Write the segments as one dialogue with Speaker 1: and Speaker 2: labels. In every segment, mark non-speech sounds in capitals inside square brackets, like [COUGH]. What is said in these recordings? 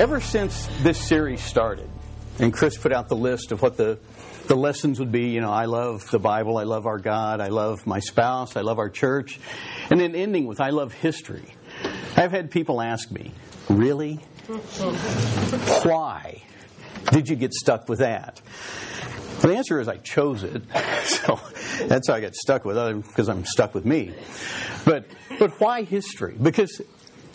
Speaker 1: ever since this series started, and Chris put out the list of what the the lessons would be, you know, I love the Bible, I love our God, I love my spouse, I love our church, and then ending with I love history. I've had people ask me, really? Why did you get stuck with that? the answer is I chose it, [LAUGHS] so that's how I got stuck with it because I'm stuck with me. But but why history? Because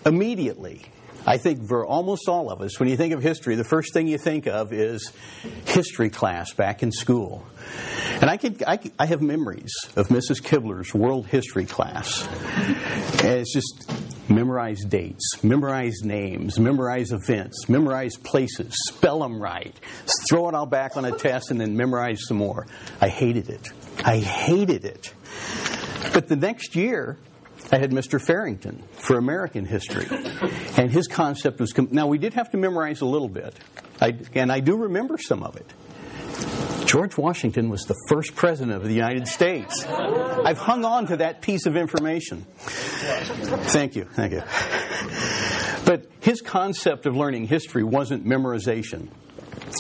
Speaker 1: immediately I think for almost all of us, when you think of history, the first thing you think of is history class back in school. And I, could, I, I have memories of Mrs. Kibler's world history class. And it's just memorize dates, memorize names, memorize events, memorize places, spell them right, throw it all back on a test, and then memorize some more. I hated it. I hated it. But the next year, I had Mr. Farrington for American history, and his concept was now we did have to memorize a little bit, I, and I do remember some of it. George Washington was the first president of the United States. I've hung on to that piece of information. Thank you, thank you. But his concept of learning history wasn't memorization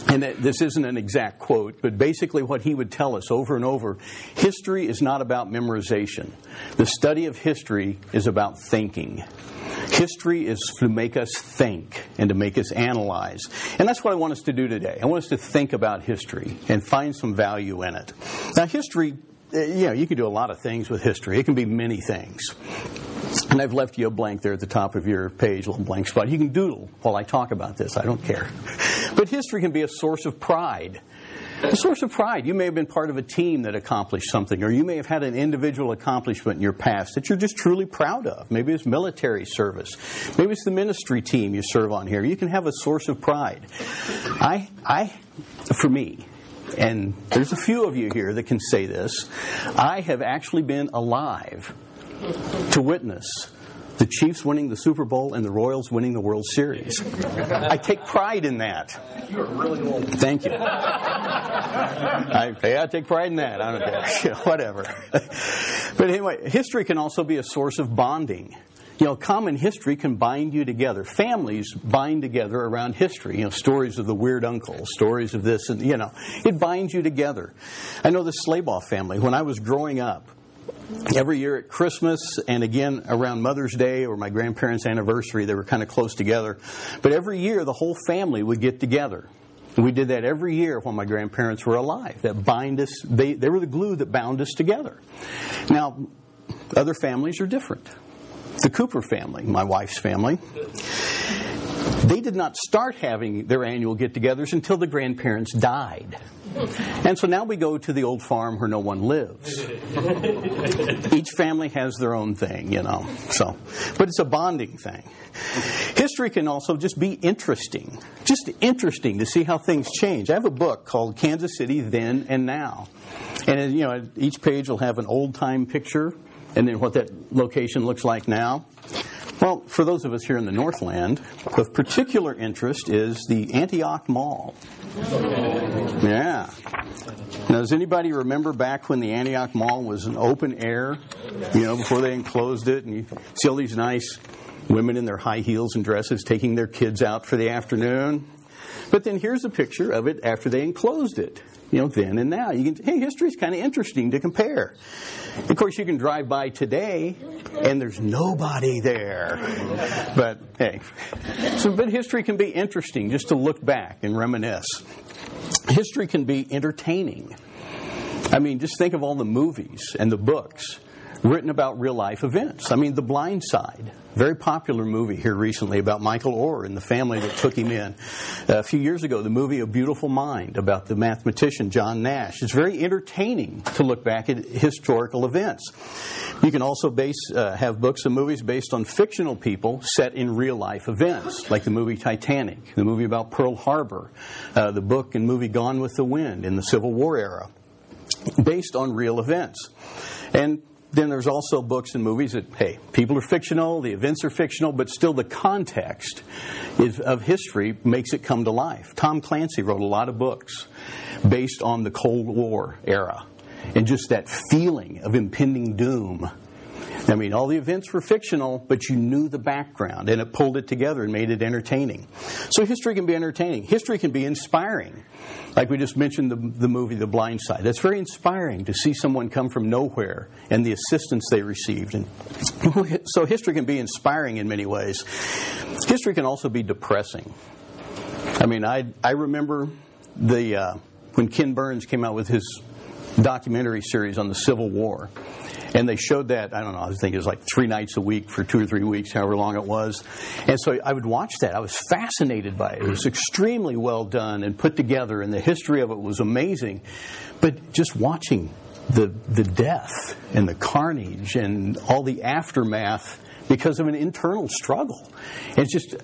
Speaker 1: and this isn't an exact quote, but basically what he would tell us over and over history is not about memorization. The study of history is about thinking. History is to make us think and to make us analyze. And that's what I want us to do today. I want us to think about history and find some value in it. Now, history, eh, you know, you can do a lot of things with history, it can be many things. And I've left you a blank there at the top of your page, a little blank spot. You can doodle while I talk about this. I don't care. [LAUGHS] But history can be a source of pride. A source of pride. You may have been part of a team that accomplished something, or you may have had an individual accomplishment in your past that you're just truly proud of. Maybe it's military service. Maybe it's the ministry team you serve on here. You can have a source of pride. I, I, for me, and there's a few of you here that can say this, I have actually been alive to witness the Chiefs winning the Super Bowl and the Royals winning the World Series. I take pride in that.
Speaker 2: You're really old.
Speaker 1: Thank you. I, yeah, I take pride in that. I don't care. [LAUGHS] Whatever. but anyway, history can also be a source of bonding. You know, common history can bind you together. Families bind together around history. You know, stories of the weird uncle, stories of this, and you know, it binds you together. I know the Slabaugh family. When I was growing up, every year at Christmas and again around Mother's Day or my grandparents' anniversary, they were kind of close together. But every year, the whole family would get together. We did that every year while my grandparents were alive. That bind us, they, they were the glue that bound us together. Now, other families are different. The Cooper family, my wife's family, they did not start having their annual get togethers until the grandparents died. And so now we go to the old farm where no one lives. Each family has their own thing, you know. So, but it's a bonding thing. History can also just be interesting. Just interesting to see how things change. I have a book called Kansas City Then and Now. And you know, each page will have an old-time picture and then what that location looks like now. Well, for those of us here in the Northland, of particular interest is the Antioch Mall. Yeah. Now, does anybody remember back when the Antioch Mall was an open air, you know, before they enclosed it, and you see all these nice women in their high heels and dresses taking their kids out for the afternoon? But then here's a picture of it after they enclosed it you know, then and now. You can, hey, history's kind of interesting to compare. Of course, you can drive by today and there's nobody there. But hey, so but history can be interesting just to look back and reminisce. History can be entertaining. I mean, just think of all the movies and the books written about real life events. I mean, The Blind Side, very popular movie here recently about Michael Oher and the family that took him in. A few years ago, the movie A Beautiful Mind about the mathematician John Nash. It's very entertaining to look back at historical events. You can also base, uh, have books and movies based on fictional people set in real life events, like the movie Titanic, the movie about Pearl Harbor, uh, the book and movie Gone with the Wind in the Civil War era, based on real events. And then there's also books and movies that, hey, people are fictional, the events are fictional, but still the context is, of history makes it come to life. Tom Clancy wrote a lot of books based on the Cold War era and just that feeling of impending doom. I mean, all the events were fictional, but you knew the background and it pulled it together and made it entertaining. So history can be entertaining. History can be inspiring. Like we just mentioned the, the movie The Blind Side. That's very inspiring to see someone come from nowhere and the assistance they received. And [LAUGHS] so history can be inspiring in many ways. History can also be depressing. I mean, I, I remember the, uh, when Ken Burns came out with his documentary series on the Civil War. And they showed that, I don't know, I think it was like three nights a week for two or three weeks, however long it was. And so I would watch that. I was fascinated by it. It was extremely well done and put together, and the history of it was amazing. But just watching the, the death and the carnage and all the aftermath because of an internal struggle. It's just,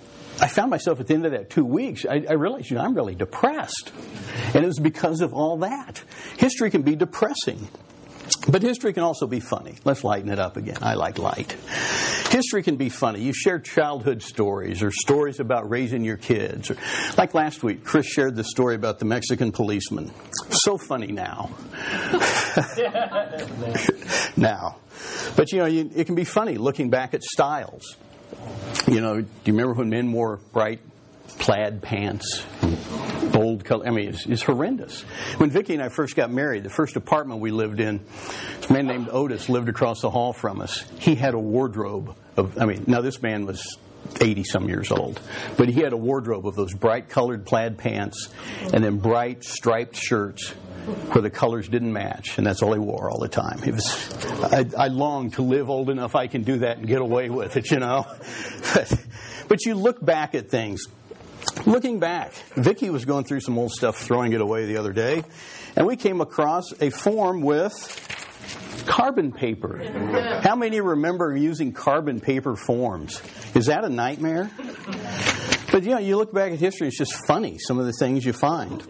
Speaker 1: I found myself at the end of that two weeks, I, I, realized, you know, I'm really depressed. And it was because of all that. History can be depressing. But history can also be funny. Let's lighten it up again. I like light. History can be funny. You share childhood stories or stories about raising your kids. Like last week, Chris shared the story about the Mexican policeman. So funny now. [LAUGHS] now. But you know, it can be funny looking back at styles. You know, do you remember when men wore bright plaid pants, bold color. I mean, it's, it's, horrendous. When Vicki and I first got married, the first apartment we lived in, a man named Otis lived across the hall from us. He had a wardrobe of, I mean, now this man was 80 some years old. But he had a wardrobe of those bright colored plaid pants and then bright striped shirts where the colors didn't match, and that's all he wore all the time. It was, I, I longed to live old enough I can do that and get away with it, you know. [LAUGHS] But, but you look back at things Looking back, Vicki was going through some old stuff, throwing it away the other day, and we came across a form with carbon paper. How many remember using carbon paper forms? Is that a nightmare? But you know, you look back at history, it's just funny, some of the things you find.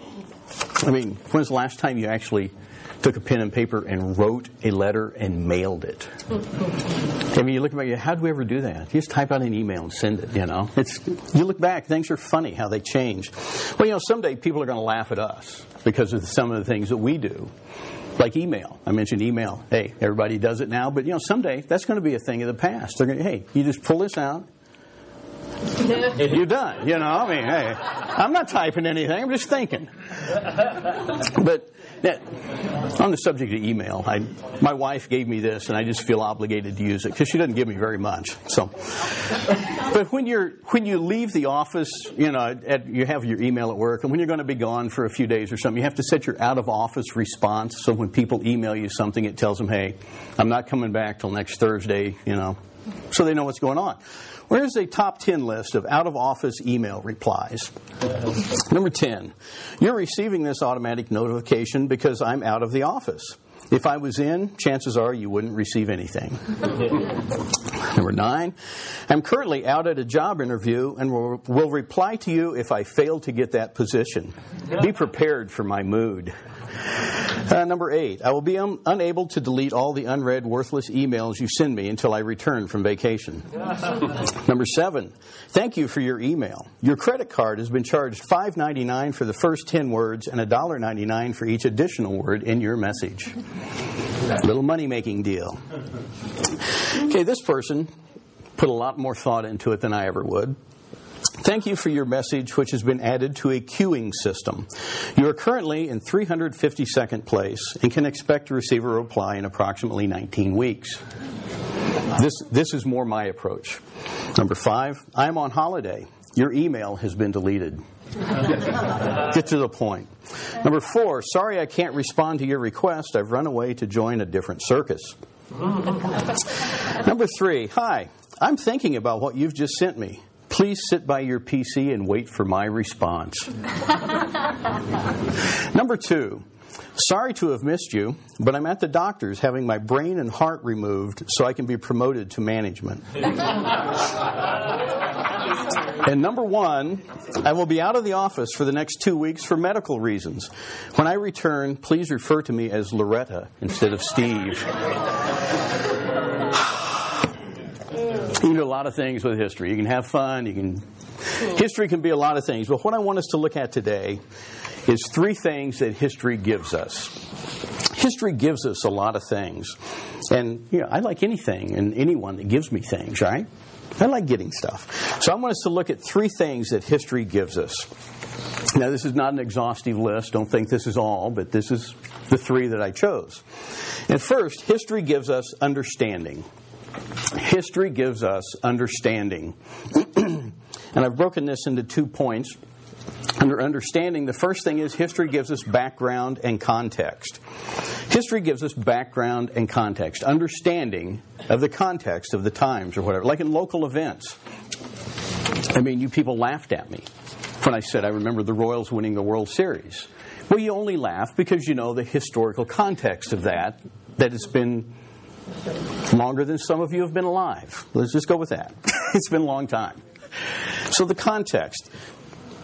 Speaker 1: I mean, when's the last time you actually took a pen and paper and wrote a letter and mailed it. I mean, you look back, how do we ever do that? You just type out an email and send it, you know? It's, you look back, things are funny how they change. Well, you know, someday people are going to laugh at us because of some of the things that we do. Like email. I mentioned email. Hey, everybody does it now, but you know, someday that's going to be a thing of the past. They're going to, hey, you just pull this out, [LAUGHS] you're done. You know, I mean, hey, I'm not typing anything. I'm just thinking. [LAUGHS] But on the subject of email, I, my wife gave me this, and I just feel obligated to use it because she doesn't give me very much. So, but when you're when you leave the office, you know, at, you have your email at work, and when you're going to be gone for a few days or something, you have to set your out of office response. So when people email you something, it tells them, "Hey, I'm not coming back till next Thursday." You know, so they know what's going on. Where's a top 10 list of out of office email replies? Number 10, you're receiving this automatic notification because I'm out of the office. If I was in, chances are you wouldn't receive anything. [LAUGHS] Number nine, I'm currently out at a job interview and will, will reply to you if I fail to get that position. Be prepared for my mood. Uh, number eight, I will be un- unable to delete all the unread, worthless emails you send me until I return from vacation. [LAUGHS] number seven, thank you for your email. Your credit card has been charged $5.99 for the first 10 words and $1.99 for each additional word in your message. Little money making deal. Okay, this person put a lot more thought into it than I ever would. Thank you for your message, which has been added to a queuing system. You are currently in 352nd place and can expect to receive a reply in approximately 19 weeks. This, this is more my approach. Number five, I am on holiday. Your email has been deleted. [LAUGHS] Get to the point. Number four, sorry I can't respond to your request. I've run away to join a different circus. [LAUGHS] Number three, hi, I'm thinking about what you've just sent me. Please sit by your PC and wait for my response. [LAUGHS] Number two, sorry to have missed you, but I'm at the doctor's having my brain and heart removed so I can be promoted to management. [LAUGHS] and number one, I will be out of the office for the next two weeks for medical reasons. When I return, please refer to me as Loretta instead of Steve. You can do a lot of things with history. You can have fun. You can. History can be a lot of things. But what I want us to look at today is three things that history gives us. history gives us a lot of things. And, you know, I like anything and anyone that gives me things, right? I like getting stuff. So I want us to look at three things that history gives us. Now, this is not an exhaustive list. Don't think this is all, but this is the three that I chose. And first, history gives us understanding. History gives us understanding. [CLEARS THROAT] and I've broken this into two points. Under understanding, the first thing is history gives us background and context. History gives us background and context, understanding of the context of the times or whatever, like in local events. I mean, you people laughed at me when I said I remember the Royals winning the World Series. Well, you only laugh because you know the historical context of that, that it's been longer than some of you have been alive. Let's just go with that. [LAUGHS] it's been a long time. So, the context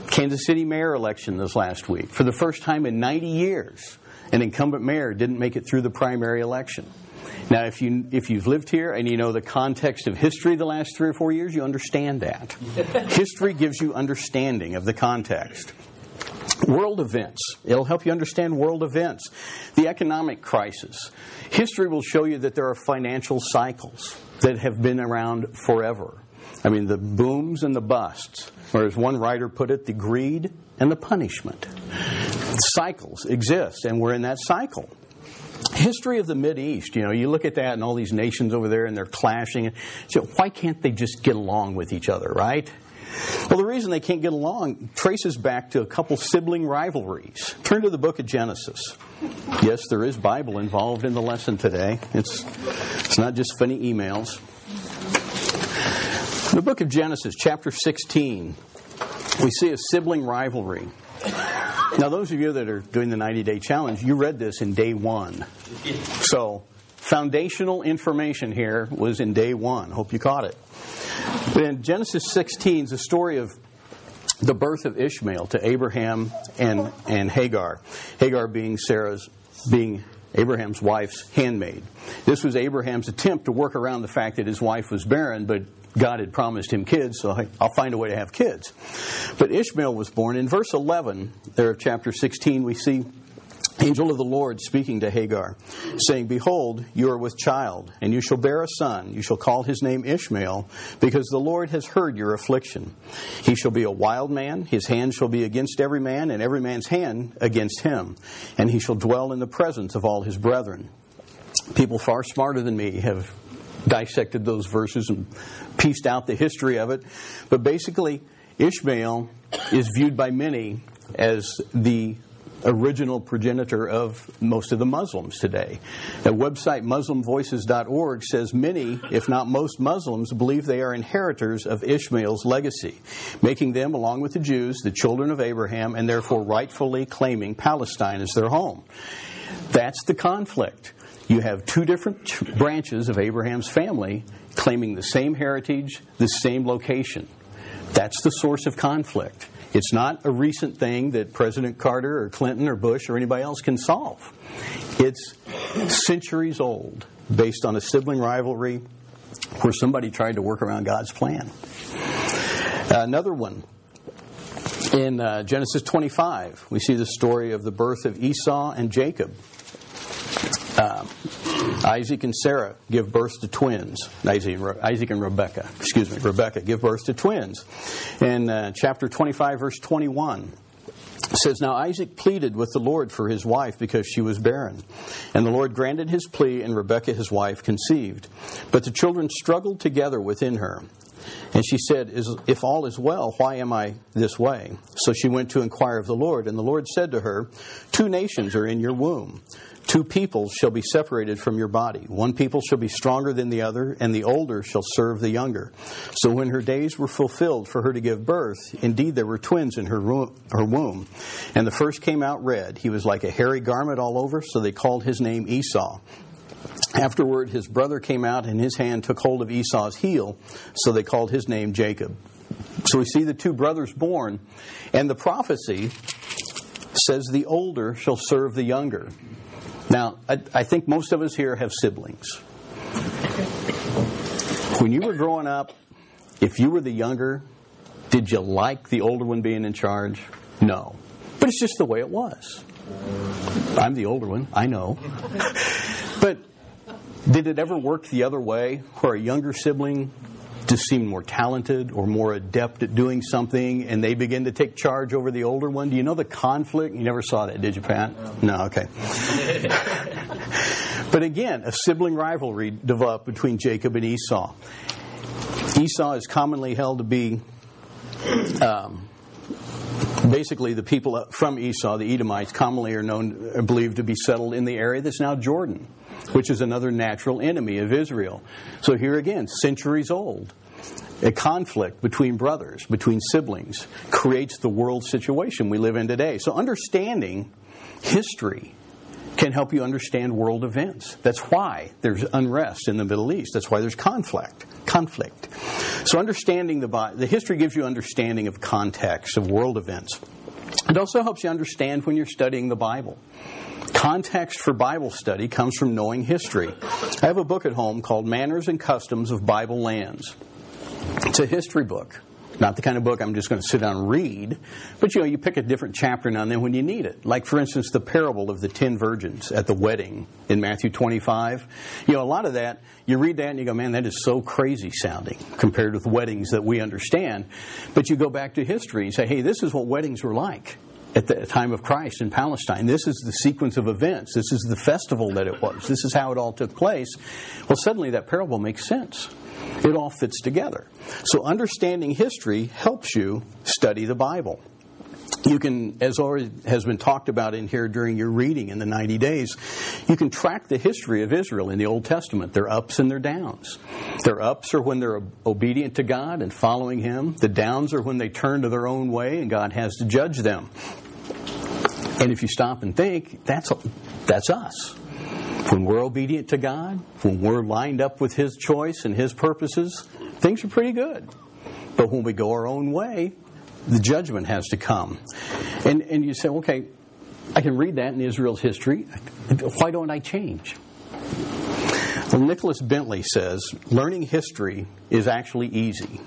Speaker 1: Kansas City mayor election this last week. For the first time in 90 years, an incumbent mayor didn't make it through the primary election. Now, if, you, if you've lived here and you know the context of history the last three or four years, you understand that. [LAUGHS] history gives you understanding of the context. World events. It'll help you understand world events. The economic crisis. History will show you that there are financial cycles that have been around forever. I mean, the booms and the busts, or as one writer put it, the greed and the punishment. Cycles exist, and we're in that cycle. History of the Mid East, you know, you look at that and all these nations over there and they're clashing. So why can't they just get along with each other, right? Well, the reason they can't get along traces back to a couple sibling rivalries. Turn to the book of Genesis. Yes, there is Bible involved in the lesson today. It's, it's not just funny emails. The book of Genesis, chapter 16, we see a sibling rivalry. Now, those of you that are doing the 90 day challenge, you read this in day one. So, foundational information here was in day one. Hope you caught it. In Genesis 16 is the story of the birth of Ishmael to Abraham and, and Hagar. Hagar being Sarah's, being Abraham's wife's handmaid. This was Abraham's attempt to work around the fact that his wife was barren, but God had promised him kids, so I'll find a way to have kids. But Ishmael was born. In verse 11 there of chapter 16, we see angel of the Lord speaking to Hagar, saying, Behold, you are with child, and you shall bear a son. You shall call his name Ishmael, because the Lord has heard your affliction. He shall be a wild man, his hand shall be against every man, and every man's hand against him. And he shall dwell in the presence of all his brethren. People far smarter than me have dissected those verses and pieced out the history of it. But basically, Ishmael is viewed by many as the original progenitor of most of the Muslims today. The website MuslimVoices.org says many, if not most Muslims, believe they are inheritors of Ishmael's legacy, making them, along with the Jews, the children of Abraham, and therefore rightfully claiming Palestine as their home. That's the conflict. You have two different branches of Abraham's family claiming the same heritage, the same location. That's the source of conflict. It's not a recent thing that President Carter or Clinton or Bush or anybody else can solve. It's centuries old, based on a sibling rivalry where somebody tried to work around God's plan. Another one. In uh, Genesis 25, we see the story of the birth of Esau and Jacob. Uh, Isaac and Sarah give birth to twins. Isaac and, Rebecca, excuse me, Rebecca give birth to twins. In uh, chapter 25, verse 21, says, Now Isaac pleaded with the Lord for his wife because she was barren. And the Lord granted his plea, and Rebekah his wife conceived. But the children struggled together within her. And she said, If all is well, why am I this way? So she went to inquire of the Lord. And the Lord said to her, Two nations are in your womb. Two peoples shall be separated from your body. One people shall be stronger than the other, and the older shall serve the younger. So when her days were fulfilled for her to give birth, indeed there were twins in her, her womb. And the first came out red. He was like a hairy garment all over, so they called his name Esau. Afterward, his brother came out, and his hand took hold of Esau's heel, so they called his name Jacob. So we see the two brothers born, and the prophecy says the older shall serve the younger. Now, I, I think most of us here have siblings. When you were growing up, if you were the younger, did you like the older one being in charge? No. But it's just the way it was. I'm the older one, I know. [LAUGHS] but did it ever work the other way, where a younger sibling just seemed more talented or more adept at doing something, and they begin to take charge over the older one? Do you know the conflict? You never saw that, did you, Pat? No, okay. [LAUGHS] but again, a sibling rivalry developed uh, between Jacob and Esau. Esau is commonly held to be um, basically the people uh, from Esau, the Edomites, commonly are known, are believed to be settled in the area that's now Jordan, which is another natural enemy of Israel. So here again, centuries old, a conflict between brothers, between siblings, creates the world situation we live in today. So understanding history can help you understand world events. That's why there's unrest in the Middle East. That's why there's conflict. Conflict. So understanding the the history gives you understanding of context of world events. It also helps you understand when you're studying the Bible. Context for Bible study comes from knowing history. I have a book at home called Manners and Customs of Bible Lands. It's a history book. Not the kind of book I'm just going to sit down and read, but you know, you pick a different chapter now and then when you need it. Like, for instance, the parable of the ten virgins at the wedding in Matthew 25. You know, a lot of that, you read that and you go, man, that is so crazy sounding compared with weddings that we understand. But you go back to history and say, hey, this is what weddings were like at the time of Christ in Palestine. This is the sequence of events. This is the festival that it was. This is how it all took place. Well, suddenly that parable makes sense. It all fits together. So understanding history helps you study the Bible. You can, as already has been talked about in here during your reading in the 90 days, you can track the history of Israel in the Old Testament, their ups and their downs. Their ups are when they're obedient to God and following Him. The downs are when they turn to their own way and God has to judge them. And if you stop and think, that's, that's us. When we're obedient to God, when we're lined up with His choice and His purposes, things are pretty good. But when we go our own way, the judgment has to come. And, and you say, okay, I can read that in Israel's history. Why don't I change? Well, Nicholas Bentley says learning history is actually easy.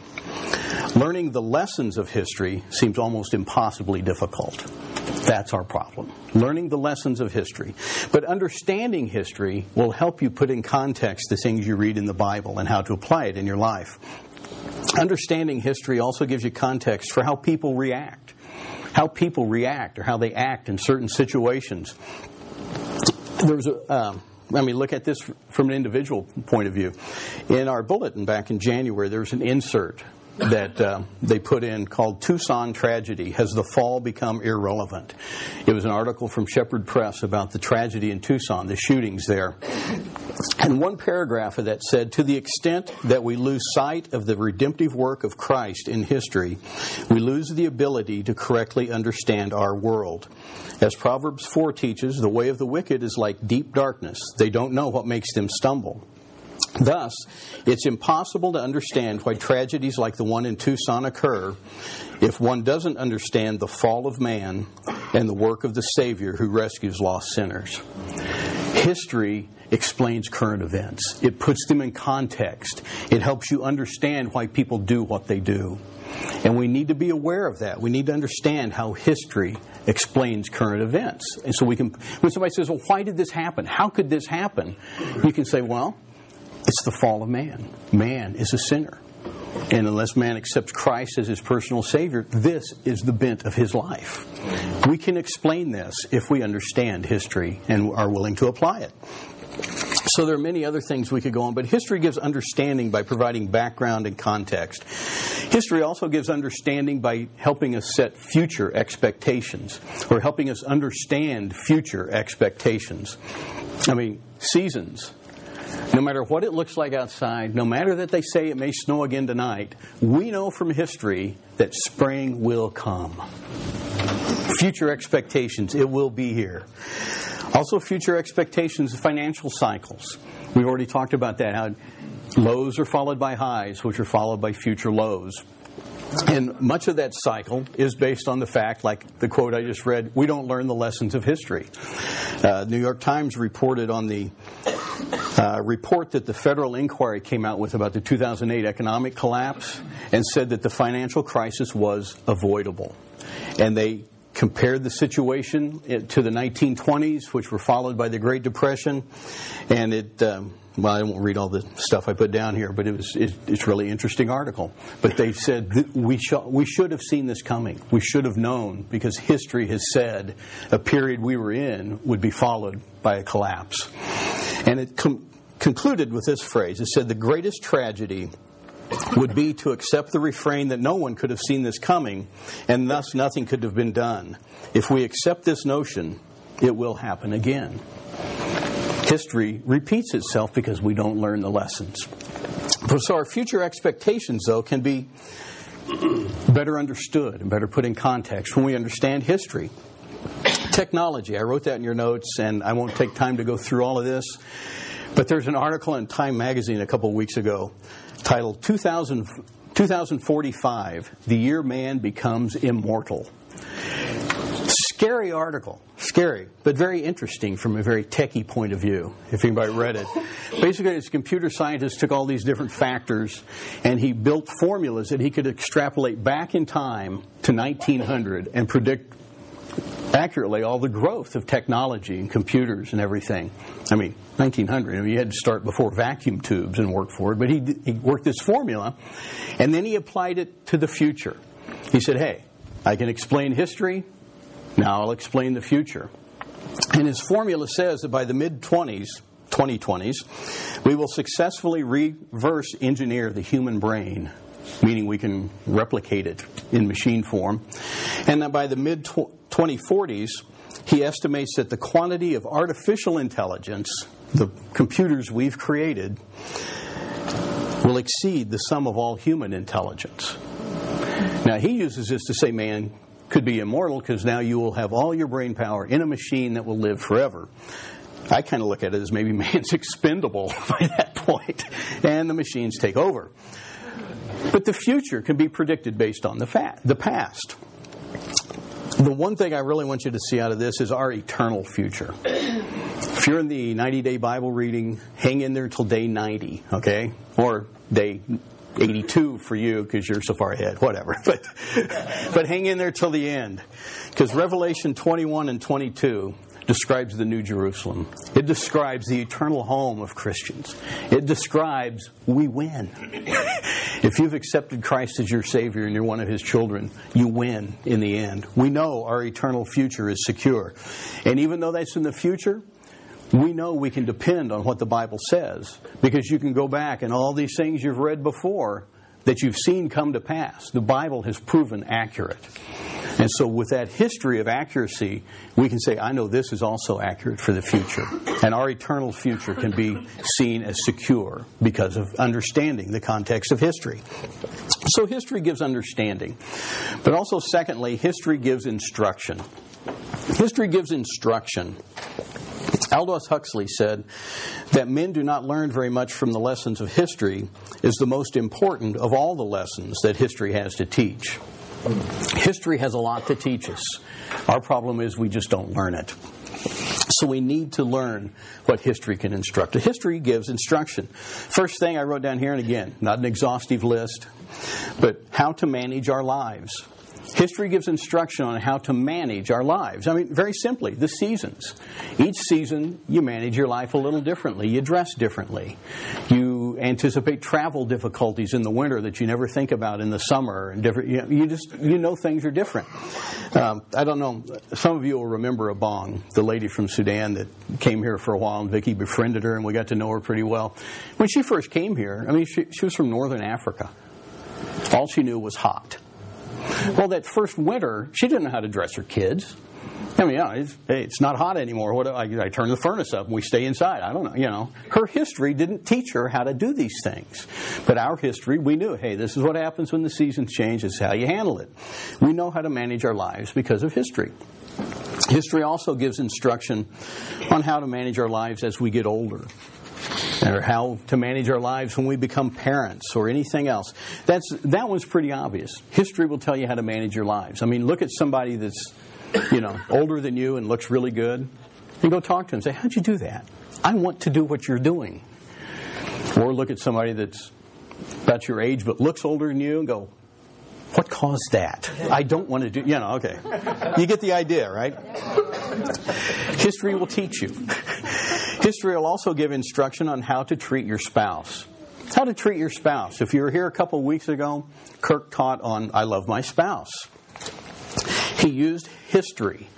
Speaker 1: Learning the lessons of history seems almost impossibly difficult. That's our problem. Learning the lessons of history. But understanding history will help you put in context the things you read in the Bible and how to apply it in your life. Understanding history also gives you context for how people react. How people react or how they act in certain situations. There's a. Um, I mean, look at this from an individual point of view. In our bulletin back in January, there was an insert that uh, they put in called Tucson Tragedy Has the Fall Become Irrelevant? It was an article from Shepherd Press about the tragedy in Tucson, the shootings there. And one paragraph of that said To the extent that we lose sight of the redemptive work of Christ in history, we lose the ability to correctly understand our world. As Proverbs 4 teaches, the way of the wicked is like deep darkness. They don't know what makes them stumble. Thus, it's impossible to understand why tragedies like the one in Tucson occur if one doesn't understand the fall of man and the work of the Savior who rescues lost sinners. History explains current events, it puts them in context, it helps you understand why people do what they do. And we need to be aware of that. We need to understand how history explains current events. And so we can, when somebody says, well, why did this happen? How could this happen? You can say, well, it's the fall of man. Man is a sinner. And unless man accepts Christ as his personal Savior, this is the bent of his life. We can explain this if we understand history and are willing to apply it. So there are many other things we could go on, but history gives understanding by providing background and context. History also gives understanding by helping us set future expectations or helping us understand future expectations. I mean, seasons no matter what it looks like outside, no matter that they say it may snow again tonight, we know from history that spring will come. Future expectations, it will be here. Also, future expectations of financial cycles. We've already talked about that, how lows are followed by highs, which are followed by future lows. And much of that cycle is based on the fact, like the quote I just read, we don't learn the lessons of history. Uh, New York Times reported on the uh, report that the federal inquiry came out with about the 2008 economic collapse and said that the financial crisis was avoidable. And they compared the situation to the 1920s, which were followed by the Great Depression, and it. Um, well, I won't read all the stuff I put down here, but it was it, it's really interesting article. But they said we we should have seen this coming. We should have known because history has said a period we were in would be followed by a collapse, and it com- concluded with this phrase. It said the greatest tragedy would be to accept the refrain that no one could have seen this coming, and thus nothing could have been done. If we accept this notion, it will happen again. History repeats itself because we don't learn the lessons. So our future expectations, though, can be [CLEARS THROAT] better understood and better put in context when we understand history. Technology, I wrote that in your notes, and I won't take time to go through all of this. But there's an article in Time magazine a couple weeks ago titled 2000, 2045 The Year Man Becomes Immortal. Scary article, scary, but very interesting from a very techie point of view, if anybody read it. Basically, this computer scientist took all these different factors and he built formulas that he could extrapolate back in time to 1900 and predict accurately all the growth of technology and computers and everything. I mean, 1900, I mean, you had to start before vacuum tubes and work for it, but he, he worked this formula and then he applied it to the future. He said, hey, I can explain history, now I'll explain the future. And his formula says that by the mid 20s, 2020s, we will successfully reverse engineer the human brain meaning we can replicate it in machine form. And that by the mid 2040s, he estimates that the quantity of artificial intelligence, the computers we've created, will exceed the sum of all human intelligence. Now, he uses this to say man could be immortal because now you will have all your brain power in a machine that will live forever. I kind of look at it as maybe [LAUGHS] man's expendable [LAUGHS] by that point, and the machines take over. But the future can be predicted based on the, fact, the past. The one thing I really want you to see out of this is our eternal future. If you're in the 90 day Bible reading, hang in there till day 90, okay? Or day 82 for you because you're so far ahead, whatever. [LAUGHS] But, but hang in there till the end. Because Revelation 21 and 22 describes the New Jerusalem. It describes the eternal home of Christians. It describes we win. [LAUGHS] if you've accepted Christ as your Savior and you're one of His children, you win in the end. We know our eternal future is secure. And even though that's in the future, we know we can depend on what the Bible says because you can go back and all these things you've read before that you've seen come to pass. The Bible has proven accurate. And so, with that history of accuracy, we can say, I know this is also accurate for the future. And our eternal future can be seen as secure because of understanding the context of history. So, history gives understanding. But also, secondly, history gives instruction. History gives instruction. Aldous Huxley said that men do not learn very much from the lessons of history is the most important of all the lessons that history has to teach. History has a lot to teach us. Our problem is we just don't learn it. So we need to learn what history can instruct. History gives instruction. First thing I wrote down here, and again, not an exhaustive list, but how to manage our lives. History gives instruction on how to manage our lives. I mean, very simply, the seasons. Each season, you manage your life a little differently. You dress differently. You anticipate travel difficulties in the winter that you never think about in the summer. And different, you, know, you just you know things are different. Um, I don't know. Some of you will remember Abong, the lady from Sudan that came here for a while, and Vicky befriended her, and we got to know her pretty well. When she first came here, I mean, she, she was from northern Africa. All she knew was hot. Well, that first winter, she didn't know how to dress her kids. I mean, yeah, it's, hey, it's not hot anymore. What I, I turn the furnace up and we stay inside. I don't know. You know, her history didn't teach her how to do these things, but our history, we knew. Hey, this is what happens when the seasons change. This is how you handle it. We know how to manage our lives because of history. History also gives instruction on how to manage our lives as we get older or how to manage our lives when we become parents or anything else. That's, that one's pretty obvious. History will tell you how to manage your lives. I mean, look at somebody that's, you know, older than you and looks really good, and go talk to them say, How'd you do that? I want to do what you're doing. Or look at somebody that's about your age but looks older than you and go, What caused that? I don't want to do, you know, okay. You get the idea, right? History will teach you. History will also give instruction on how to treat your spouse. How to treat your spouse. If you were here a couple weeks ago, Kirk taught on I love my spouse. He used history.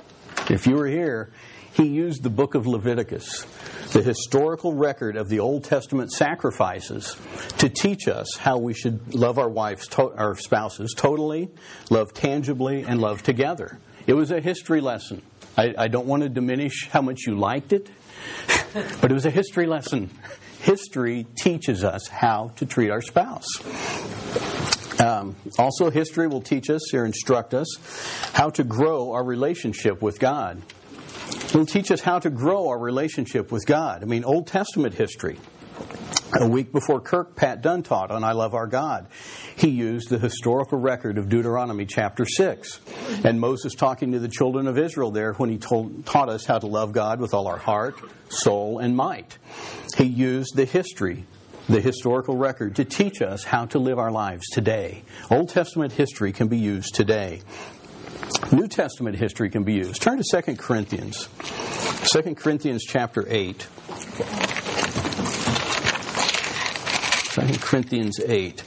Speaker 1: If you were here, he used the book of Leviticus, the historical record of the Old Testament sacrifices, to teach us how we should love our wives, to- our spouses totally, love tangibly, and love together. It was a history lesson. I, I don't want to diminish how much you liked it, [LAUGHS] but it was a history lesson. History teaches us how to treat our spouse. Um, also, history will teach us or instruct us how to grow our relationship with God. It will teach us how to grow our relationship with God. I mean, Old Testament history. A week before Kirk, Pat Dunn taught on I Love Our God. He used the historical record of Deuteronomy chapter 6. And Moses talking to the children of Israel there when he told, taught us how to love God with all our heart, soul, and might. He used the history the historical record to teach us how to live our lives today. Old Testament history can be used today. New Testament history can be used. Turn to 2 Corinthians. 2 Corinthians chapter 8. 2 Corinthians 8.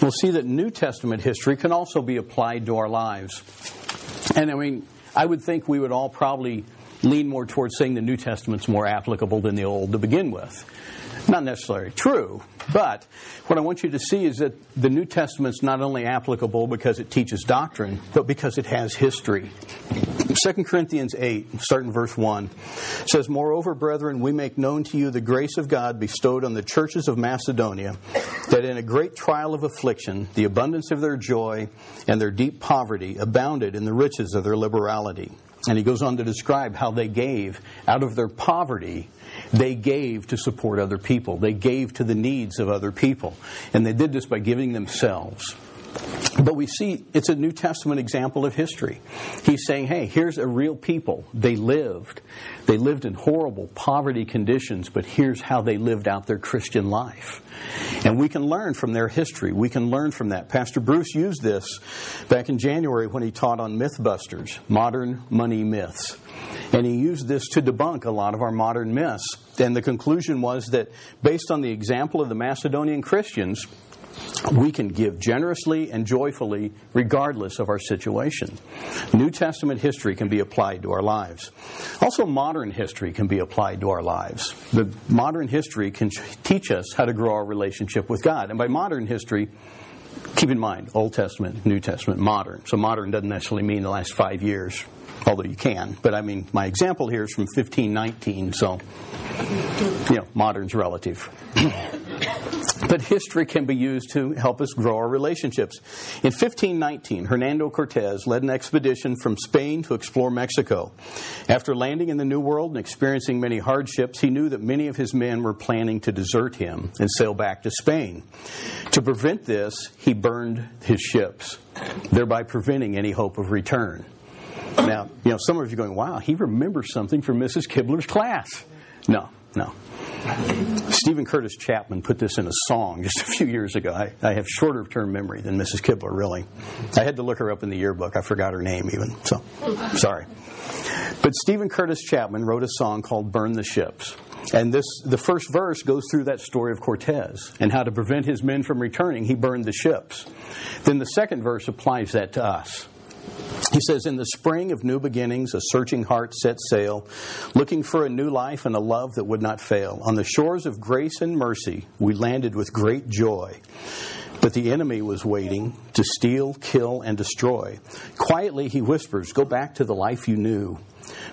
Speaker 1: We'll see that New Testament history can also be applied to our lives. And I mean, I would think we would all probably lean more towards saying the New Testament's more applicable than the Old to begin with. Not necessarily true, but what I want you to see is that the New Testament's not only applicable because it teaches doctrine, but because it has history. 2 Corinthians 8, starting verse 1, says, Moreover, brethren, we make known to you the grace of God bestowed on the churches of Macedonia, that in a great trial of affliction, the abundance of their joy and their deep poverty abounded in the riches of their liberality. And he goes on to describe how they gave out of their poverty they gave to support other people. They gave to the needs of other people. And they did this by giving themselves. But we see it's a New Testament example of history. He's saying, hey, here's a real people. They lived. They lived in horrible poverty conditions, but here's how they lived out their Christian life. And we can learn from their history. We can learn from that. Pastor Bruce used this back in January when he taught on Mythbusters, modern money myths. And he used this to debunk a lot of our modern myths. And the conclusion was that based on the example of the Macedonian Christians, we can give generously and joyfully regardless of our situation. New Testament history can be applied to our lives. Also, modern history can be applied to our lives. The modern history can teach us how to grow our relationship with God. And by modern history, keep in mind Old Testament, New Testament, modern. So modern doesn't necessarily mean the last five years, although you can. But I mean, my example here is from 1519, so, you know, modern's relative. But history can be used to help us grow our relationships. In 1519, Hernando Cortez led an expedition from Spain to explore Mexico. After landing in the New World and experiencing many hardships, he knew that many of his men were planning to desert him and sail back to Spain. To prevent this, he burned his ships, thereby preventing any hope of return. Now, you know, some of you are going, wow, he remembers something from Mrs. Kibler's class. No, no. Steven Curtis Chapman put this in a song just a few years ago. I, I have shorter term memory than Mrs. Kibler, really. I had to look her up in the yearbook. I forgot her name even, so sorry. But Steven Curtis Chapman wrote a song called Burn the Ships. And this, the first verse goes through that story of Cortez and how to prevent his men from returning, he burned the ships. Then the second verse applies that to us. He says, In the spring of new beginnings, a searching heart set sail, looking for a new life and a love that would not fail. On the shores of grace and mercy, we landed with great joy. But the enemy was waiting to steal, kill, and destroy. Quietly, he whispers, Go back to the life you knew.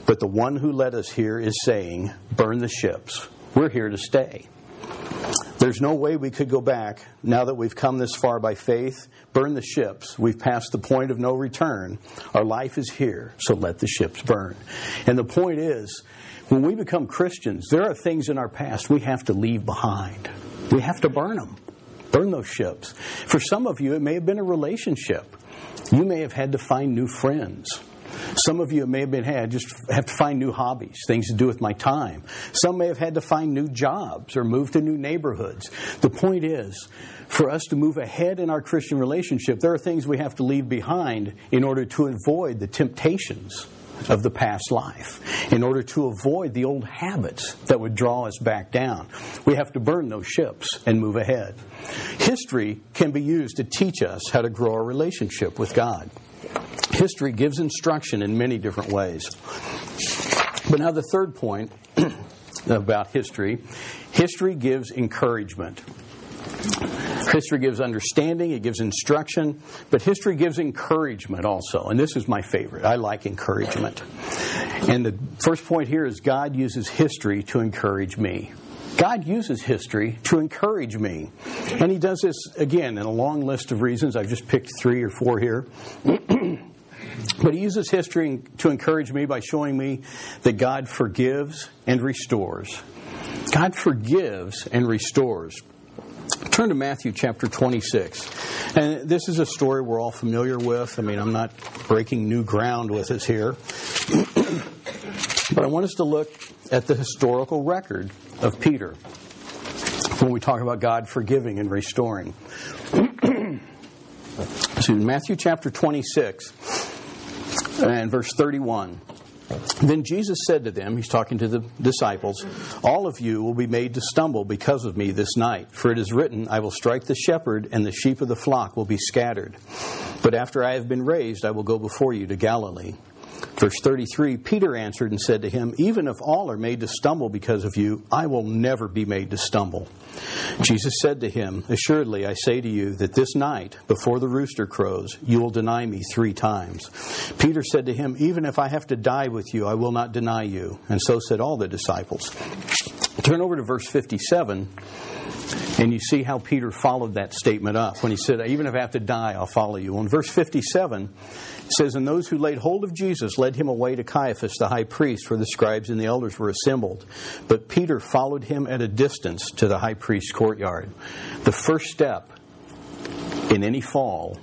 Speaker 1: But the one who led us here is saying, Burn the ships. We're here to stay. There's no way we could go back now that we've come this far by faith. Burn the ships. We've passed the point of no return. Our life is here, so let the ships burn. And the point is, when we become Christians, there are things in our past we have to leave behind. We have to burn them. Burn those ships. For some of you, it may have been a relationship. You may have had to find new friends. Some of you may have been had just have to find new hobbies, things to do with my time. Some may have had to find new jobs or move to new neighborhoods. The point is, for us to move ahead in our Christian relationship, there are things we have to leave behind in order to avoid the temptations of the past life, in order to avoid the old habits that would draw us back down. We have to burn those ships and move ahead. History can be used to teach us how to grow our relationship with God. History gives instruction in many different ways. But now, the third point [CLEARS THROAT] about history history gives encouragement. History gives understanding, it gives instruction, but history gives encouragement also. And this is my favorite. I like encouragement. And the first point here is God uses history to encourage me. God uses history to encourage me. And He does this, again, in a long list of reasons. I've just picked three or four here. [CLEARS THROAT] but He uses history to encourage me by showing me that God forgives and restores. God forgives and restores. Turn to Matthew chapter 26. And this is a story we're all familiar with. I mean, I'm not breaking new ground with us here. [CLEARS THROAT] but I want us to look at the historical record of Peter when we talk about God forgiving and restoring. [CLEARS THROAT] so Matthew chapter 26 and verse 31. Then Jesus said to them, He's talking to the disciples, All of you will be made to stumble because of me this night. For it is written, I will strike the shepherd, and the sheep of the flock will be scattered. But after I have been raised, I will go before you to Galilee. Verse 33 Peter answered and said to him, Even if all are made to stumble because of you, I will never be made to stumble. Jesus said to him, Assuredly, I say to you that this night, before the rooster crows, you will deny me three times. Peter said to him, Even if I have to die with you, I will not deny you. And so said all the disciples. Turn over to verse 57. And you see how Peter followed that statement up when he said, Even if I have to die, I'll follow you. On verse 57, it says, And those who laid hold of Jesus led him away to Caiaphas, the high priest, where the scribes and the elders were assembled. But Peter followed him at a distance to the high priest's courtyard. The first step in any fall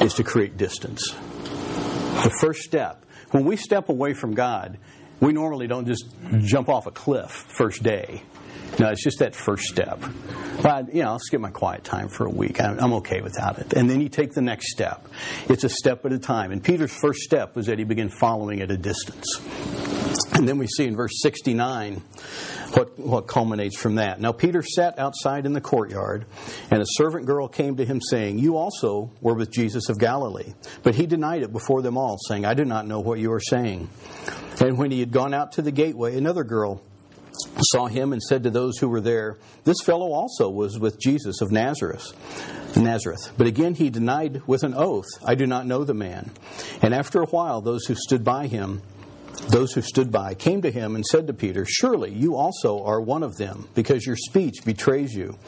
Speaker 1: is to create distance. The first step. When we step away from God, we normally don't just jump off a cliff first day. No, it's just that first step. But, you know, I'll skip my quiet time for a week. I'm okay without it. And then you take the next step. It's a step at a time. And Peter's first step was that he began following at a distance. And then we see in verse 69 what, what culminates from that. Now, Peter sat outside in the courtyard, and a servant girl came to him, saying, You also were with Jesus of Galilee. But he denied it before them all, saying, I do not know what you are saying. And when he had gone out to the gateway, another girl saw him and said to those who were there, This fellow also was with Jesus of Nazareth. Nazareth. But again he denied with an oath, I do not know the man. And after a while, those who stood by him those who stood by came to him and said to Peter, Surely you also are one of them, because your speech betrays you.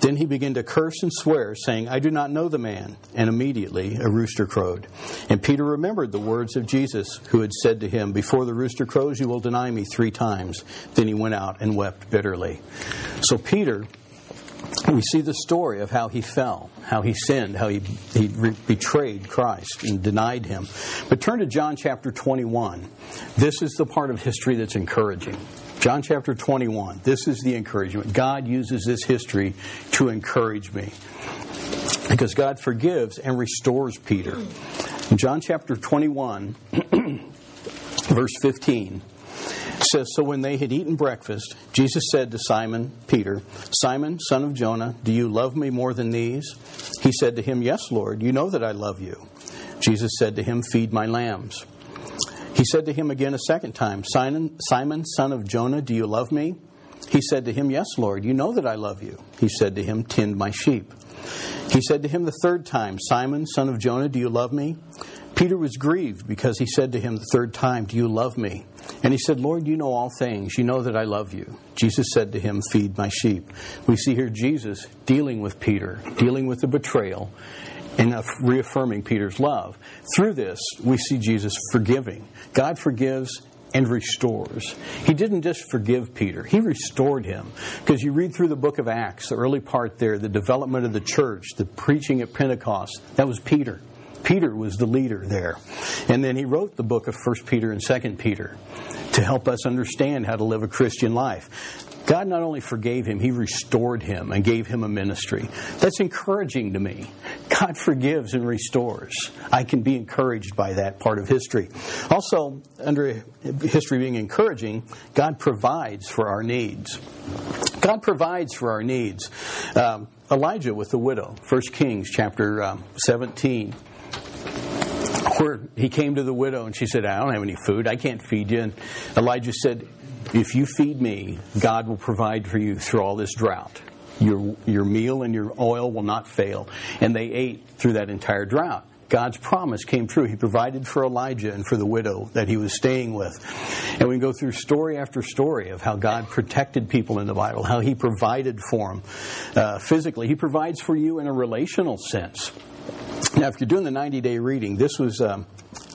Speaker 1: Then he began to curse and swear, saying, I do not know the man. And immediately a rooster crowed. And Peter remembered the words of Jesus, who had said to him, Before the rooster crows, you will deny me three times. Then he went out and wept bitterly. So Peter we see the story of how he fell, how he sinned, how he, he re- betrayed Christ and denied him. But turn to John chapter 21. This is the part of history that's encouraging. John chapter 21. This is the encouragement. God uses this history to encourage me. Because God forgives and restores Peter. In John chapter 21, [CLEARS THROAT] verse 15 says, So when they had eaten breakfast, Jesus said to Simon Peter, Simon, son of Jonah, do you love me more than these? He said to him, Yes, Lord, you know that I love you. Jesus said to him, Feed my lambs. He said to him again a second time, Simon, Simon, son of Jonah, do you love me? He said to him, Yes, Lord, you know that I love you. He said to him, Tend my sheep. He said to him the third time, Simon, son of Jonah, do you love me? Peter was grieved because he said to him the third time, Do you love me? And he said, Lord, you know all things. You know that I love you. Jesus said to him, Feed my sheep. We see here Jesus dealing with Peter, dealing with the betrayal, and uh, reaffirming Peter's love. Through this, we see Jesus forgiving. God forgives and restores. He didn't just forgive Peter, he restored him. Because you read through the book of Acts, the early part there, the development of the church, the preaching at Pentecost, that was Peter. Peter was the leader there. And then he wrote the book of 1 Peter and 2 Peter to help us understand how to live a Christian life. God not only forgave him, he restored him and gave him a ministry. That's encouraging to me. God forgives and restores. I can be encouraged by that part of history. Also, under history being encouraging, God provides for our needs. God provides for our needs. Um, Elijah with the widow, 1 Kings chapter um, 17 where he came to the widow and she said, I don't have any food. I can't feed you. And Elijah said, If you feed me, God will provide for you through all this drought. Your, your meal and your oil will not fail. And they ate through that entire drought. God's promise came true. He provided for Elijah and for the widow that he was staying with. And we go through story after story of how God protected people in the Bible, how he provided for them uh, physically. He provides for you in a relational sense. Now, if you're doing the 90 day reading, this was um,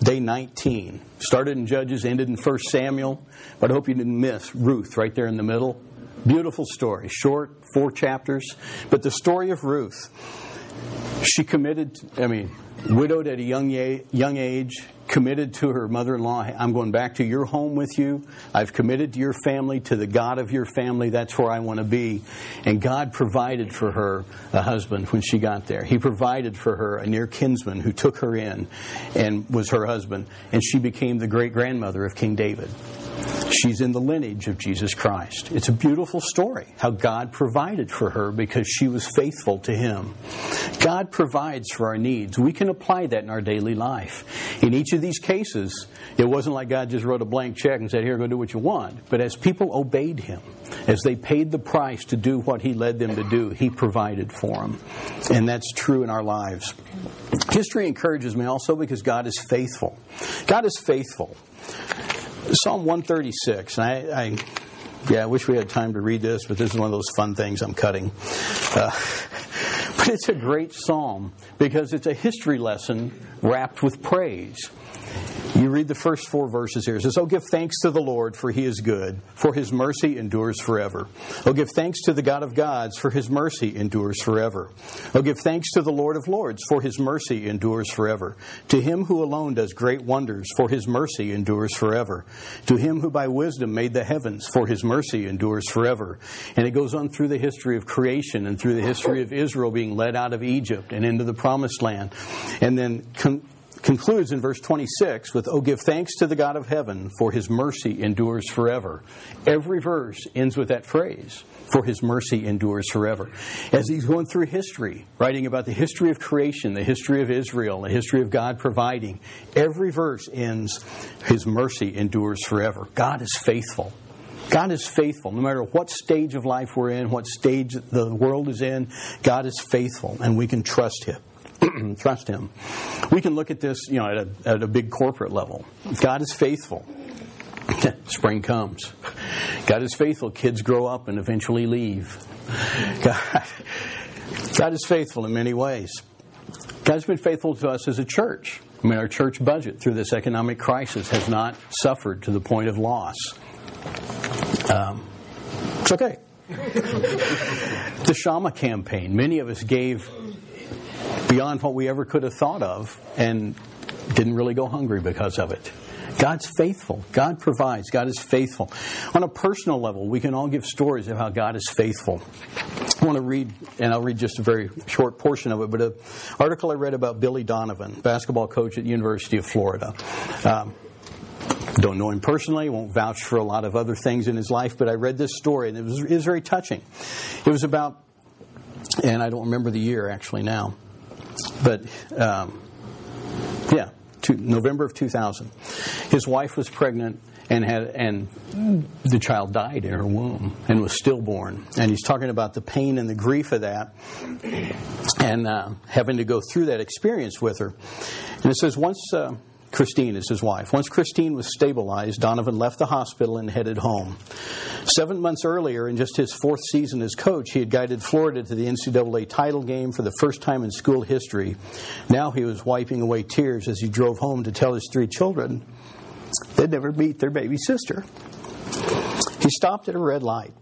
Speaker 1: day 19. Started in Judges, ended in 1 Samuel, but I hope you didn't miss Ruth right there in the middle. Beautiful story, short, four chapters. But the story of Ruth, she committed, I mean, widowed at a young, young age, committed to her mother in law, I'm going back to your home with you. I've committed to your family, to the God of your family. That's where I want to be. And God provided for her a husband when she got there. He provided for her a near kinsman who took her in and was her husband. And she became the great grandmother of King David. She's in the lineage of Jesus Christ. It's a beautiful story how God provided for her because she was faithful to Him. God provides for our needs. We can apply that in our daily life. In each of these cases, it wasn't like God just wrote a blank check and said, Here, go do what you want. But as people obeyed Him, as they paid the price to do what He led them to do, He provided for them. And that's true in our lives. History encourages me also because God is faithful. God is faithful. Psalm 136. I, I, yeah, I wish we had time to read this, but this is one of those fun things I'm cutting. Uh, [LAUGHS] but it's a great psalm because it's a history lesson wrapped with praise. You read the first four verses here. It says, Oh, give thanks to the Lord, for he is good, for his mercy endures forever. Oh, give thanks to the God of gods, for his mercy endures forever. Oh, give thanks to the Lord of lords, for his mercy endures forever. To him who alone does great wonders, for his mercy endures forever. To him who by wisdom made the heavens, for his mercy endures forever. And it goes on through the history of creation and through the history of Israel being led out of Egypt and into the promised land. And then concludes in verse 26 with, Oh, give thanks to the God of heaven, for his mercy endures forever. Every verse ends with that phrase, for his mercy endures forever. As he's going through history, writing about the history of creation, the history of Israel, the history of God providing, every verse ends, his mercy endures forever. God is faithful. God is faithful. No matter what stage of life we're in, what stage the world is in, God is faithful, and we can trust Him. [CLEARS THROAT] trust Him. We can look at this, you know, at a, at a big corporate level. God is faithful. [LAUGHS] Spring comes. God is faithful. Kids grow up and eventually leave. [LAUGHS] God, God is faithful in many ways. God's been faithful to us as a church. I mean, our church budget through this economic crisis has not suffered to the point of loss. Um, it's okay. [LAUGHS] the Shama campaign, many of us gave beyond what we ever could have thought of and didn't really go hungry because of it. God's faithful. God provides. God is faithful. On a personal level, we can all give stories of how God is faithful. I want to read, and I'll read just a very short portion of it, but an article I read about Billy Donovan, basketball coach at University of Florida. Um, don't know him personally, won't vouch for a lot of other things in his life, but I read this story, and it was, it was very touching. It was about, and I don't remember the year actually now, but um, yeah, November of 2000. His wife was pregnant and had and the child died in her womb and was stillborn. And he's talking about the pain and the grief of that, and uh, having to go through that experience with her. And it says once. Uh, Christine is his wife. Once Christine was stabilized, Donovan left the hospital and headed home. Seven months earlier, in just his fourth season as coach, he had guided Florida to the NCAA title game for the first time in school history. Now he was wiping away tears as he drove home to tell his three children they'd never meet their baby sister. He stopped at a red light.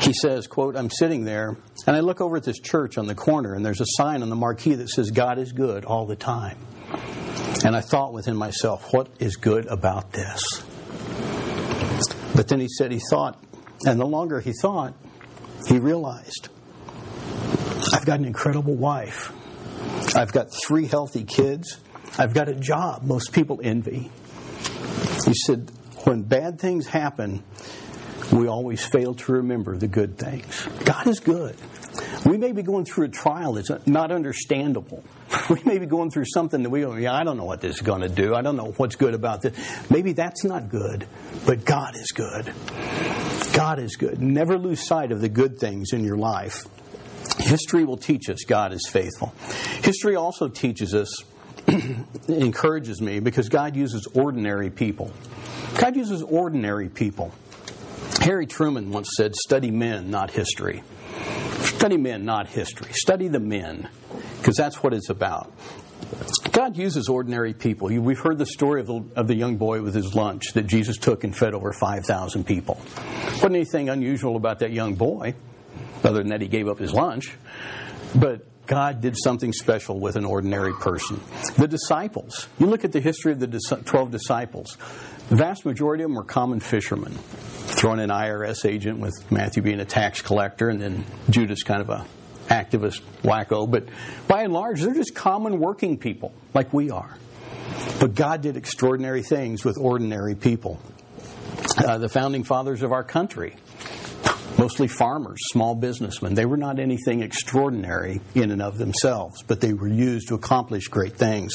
Speaker 1: He says, quote, I'm sitting there and I look over at this church on the corner and there's a sign on the marquee that says God is good all the time. And I thought within myself, what is good about this? But then he said he thought, and the longer he thought, he realized, I've got an incredible wife. I've got three healthy kids. I've got a job most people envy. He said, when bad things happen, we always fail to remember the good things. God is good. We may be going through a trial that's not understandable. [LAUGHS] We may be going through something that we go, yeah, I don't know what this is going to do. I don't know what's good about this. Maybe that's not good, but God is good. God is good. Never lose sight of the good things in your life. History will teach us God is faithful. History also teaches us, [CLEARS THROAT] encourages me, because God uses ordinary people. God uses ordinary people. Harry Truman once said, Study men, not history. Study men, not history. Study the men, because that's what it's about. God uses ordinary people. We've heard the story of the, of the, young boy with his lunch that Jesus took and fed over 5,000 people. Wasn't anything unusual about that young boy, other than that he gave up his lunch. But God did something special with an ordinary person. The disciples. You look at the history of the 12 disciples. The vast majority of them were common fishermen thrown an IRS agent with Matthew being a tax collector, and then Judas kind of a activist wacko. But by and large, they're just common working people like we are. But God did extraordinary things with ordinary people. Uh, the founding fathers of our country, mostly farmers, small businessmen, they were not anything extraordinary in and of themselves, but they were used to accomplish great things.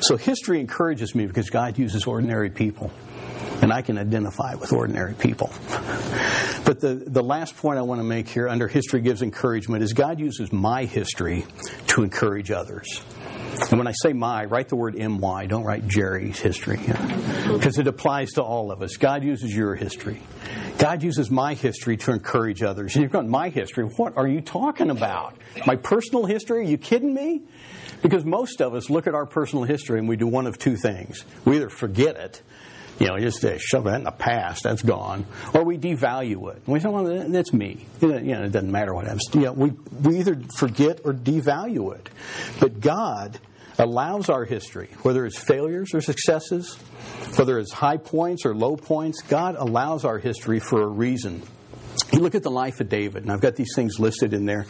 Speaker 1: So history encourages me because God uses ordinary people and I can identify with ordinary people. But the, the last point I want to make here under history gives encouragement is God uses my history to encourage others. And when I say my, write the word my, don't write Jerry's history, because it applies to all of us. God uses your history. God uses my history to encourage others. And you're going, my history? What are you talking about? My personal history? Are you kidding me? Because most of us look at our personal history and we do one of two things. We either forget it you know, just uh, shove that in the past. That's gone. Or we devalue it. We say, well, that's me. You know, it doesn't matter what happens. You know, we, we either forget or devalue it. But God allows our history, whether it's failures or successes, whether it's high points or low points, God allows our history for a reason. You look at the life of David, and I've got these things listed in there.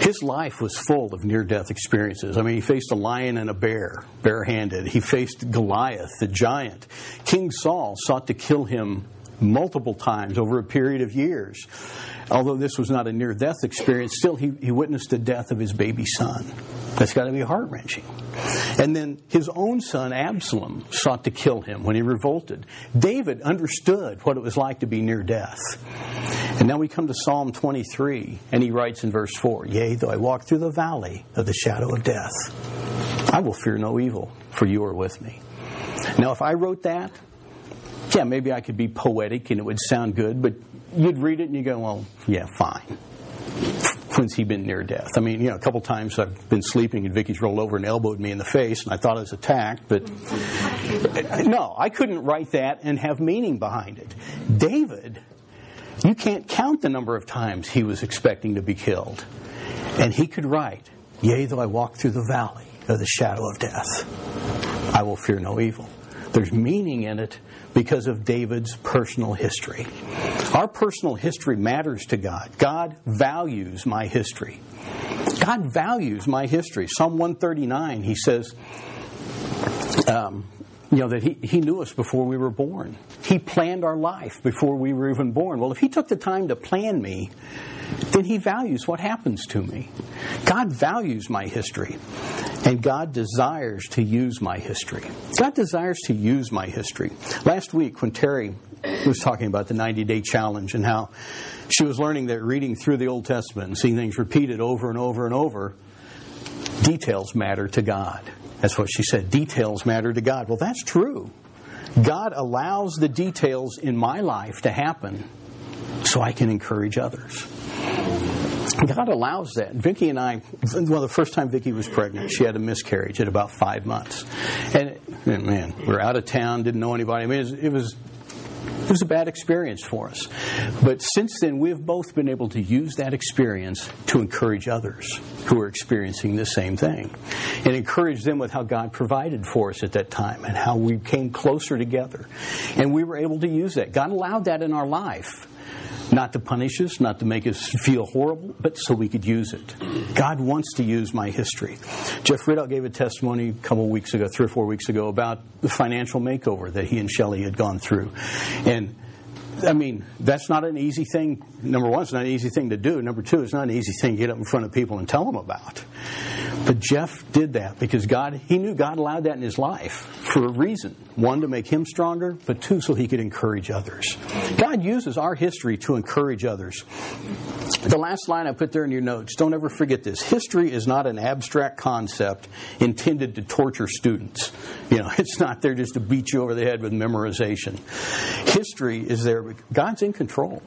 Speaker 1: His life was full of near death experiences. I mean, he faced a lion and a bear, barehanded. He faced Goliath, the giant. King Saul sought to kill him multiple times over a period of years. Although this was not a near death experience, still he, he witnessed the death of his baby son. That's got to be heart wrenching. And then his own son, Absalom, sought to kill him when he revolted. David understood what it was like to be near death. And now we come to Psalm 23, and he writes in verse 4 Yea, though I walk through the valley of the shadow of death, I will fear no evil, for you are with me. Now, if I wrote that, yeah, maybe I could be poetic and it would sound good, but you'd read it and you go, well, yeah, fine. When's he been near death? I mean, you know, a couple times I've been sleeping and Vicky's rolled over and elbowed me in the face, and I thought I was attacked, but no, I couldn't write that and have meaning behind it. David, you can't count the number of times he was expecting to be killed. And he could write, Yea, though I walk through the valley of the shadow of death, I will fear no evil. There's meaning in it because of David's personal history. Our personal history matters to God. God values my history. God values my history. Psalm 139, he says, um, you know, that he, he knew us before we were born. He planned our life before we were even born. Well, if he took the time to plan me, then he values what happens to me. God values my history, and God desires to use my history. God desires to use my history. Last week, when Terry was talking about the 90 day challenge and how she was learning that reading through the Old Testament and seeing things repeated over and over and over, details matter to God. That's what she said. Details matter to God. Well, that's true. God allows the details in my life to happen so I can encourage others. God allows that. Vicki and I, well, the first time Vicki was pregnant, she had a miscarriage at about five months. And, man, we are out of town, didn't know anybody. I mean, it was, it was It was a bad experience for us. But since then, we've both been able to use that experience to encourage others who are experiencing the same thing and encourage them with how God provided for us at that time and how we came closer together. And we were able to use that. God allowed that in our life not to punish us, not to make us feel horrible, but so we could use it. God wants to use my history. Jeff Riddell gave a testimony a couple weeks ago, three or four weeks ago, about the financial makeover that he and Shelley had gone through. And I mean, that's not an easy thing. Number one, it's not an easy thing to do. Number two, it's not an easy thing to get up in front of people and tell them about. But Jeff did that because God, he knew God allowed that in his life for a reason. One, to make him stronger, but two, so he could encourage others. God uses our history to encourage others. The last line I put there in your notes, don't ever forget this. History is not an abstract concept intended to torture students. You know, [LAUGHS] it's not there just to beat you over the head with memorization. History is there, God's in control.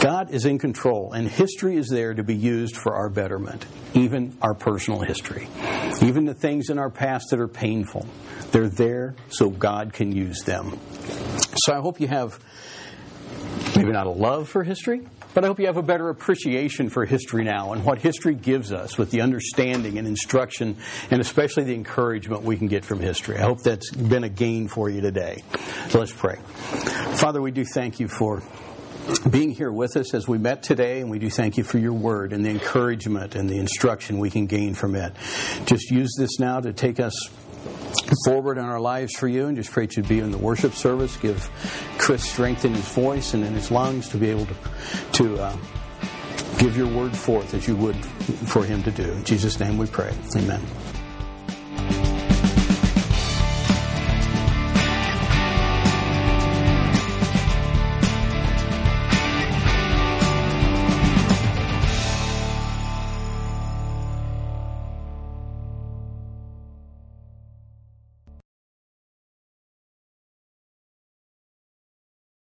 Speaker 1: God is in control, and history is there to be used for our betterment, even our personal history. Even the things in our past that are painful, they're there so God can use them. So I hope you have maybe not a love for history, but I hope you have a better appreciation for history now and what history gives us with the understanding and instruction and especially the encouragement we can get from history. I hope that's been a gain for you today. So let's pray. Father, we do thank you for being here with us as we met today, and we do thank you for your word and the encouragement and the instruction we can gain from it. Just use this now to take us forward in our lives for you, and just pray to be in the worship service. Give Chris strength in his voice and in his lungs to be able to to uh, give your word forth as you would for him to do. In Jesus' name we pray. Amen.